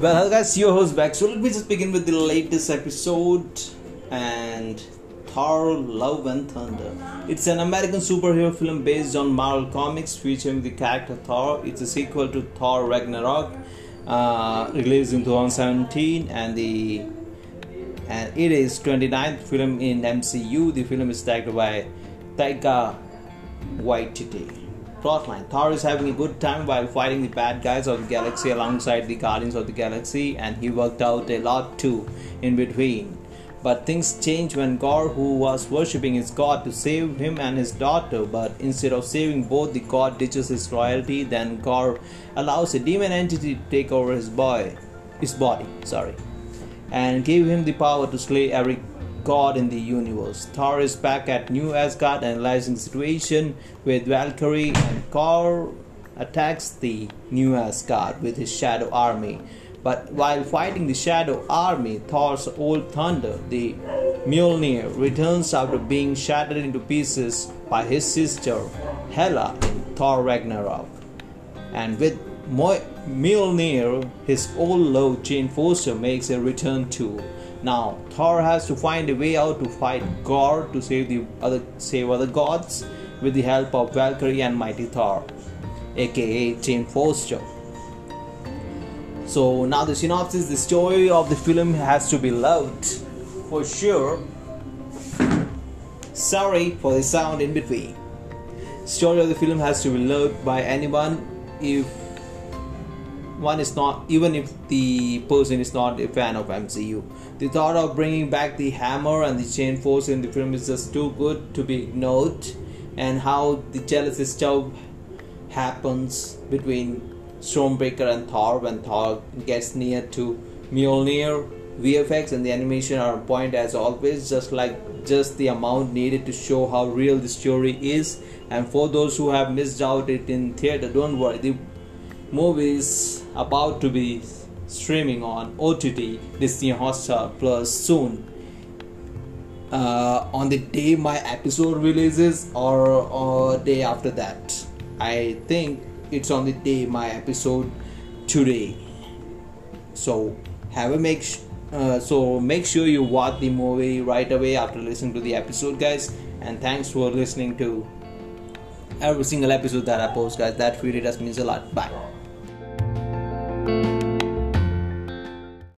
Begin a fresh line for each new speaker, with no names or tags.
Well, hello guys, your host back. So let me just begin with the latest episode and Thor: Love and Thunder. It's an American superhero film based on Marvel Comics featuring the character Thor. It's a sequel to Thor: Ragnarok, uh, released in 2017, and the and it is 29th film in MCU. The film is directed by Taika Waititi. Plotline Thor is having a good time while fighting the bad guys of the galaxy alongside the Guardians of the Galaxy, and he worked out a lot too in between. But things change when Gorr, who was worshipping his god to save him and his daughter, but instead of saving both, the god ditches his royalty. Then Gorr allows a demon entity to take over his boy, his body, sorry, and give him the power to slay every god in the universe. Thor is back at New Asgard analyzing the situation with Valkyrie and Gorr attacks the New Asgard with his shadow army. But while fighting the shadow army, Thor's old thunder, the Mjolnir, returns after being shattered into pieces by his sister Hela in Thor Ragnarok. And with Mjolnir, his old love Jane Foster makes a return too. Now Thor has to find a way out to fight Gorr to save the other save other gods with the help of Valkyrie and Mighty Thor, aka Jane Foster. So now the synopsis, the story of the film has to be loved for sure. Sorry for the sound in between. Story of the film has to be loved by anyone if one is not even if the person is not a fan of MCU. The thought of bringing back the hammer and the Jane Foster in the film is just too good to be ignored and how the jealousy stuff happens between Stormbreaker and Thor when Thor gets near to Mjolnir. VFX and the animation are on point as always, just like just the amount needed to show how real the story is. And for those who have missed out it in theater, don't worry. The movie is about to be streaming on OTT Disney Hotstar Plus soon. Uh, on the day my episode releases or, or day after that. I think it's on the day my episode today. So have a make sh- uh, so make sure you watch the movie right away after listening to the episode, guys. And thanks for listening to every single episode that I post, guys. That really does means a lot. Bye.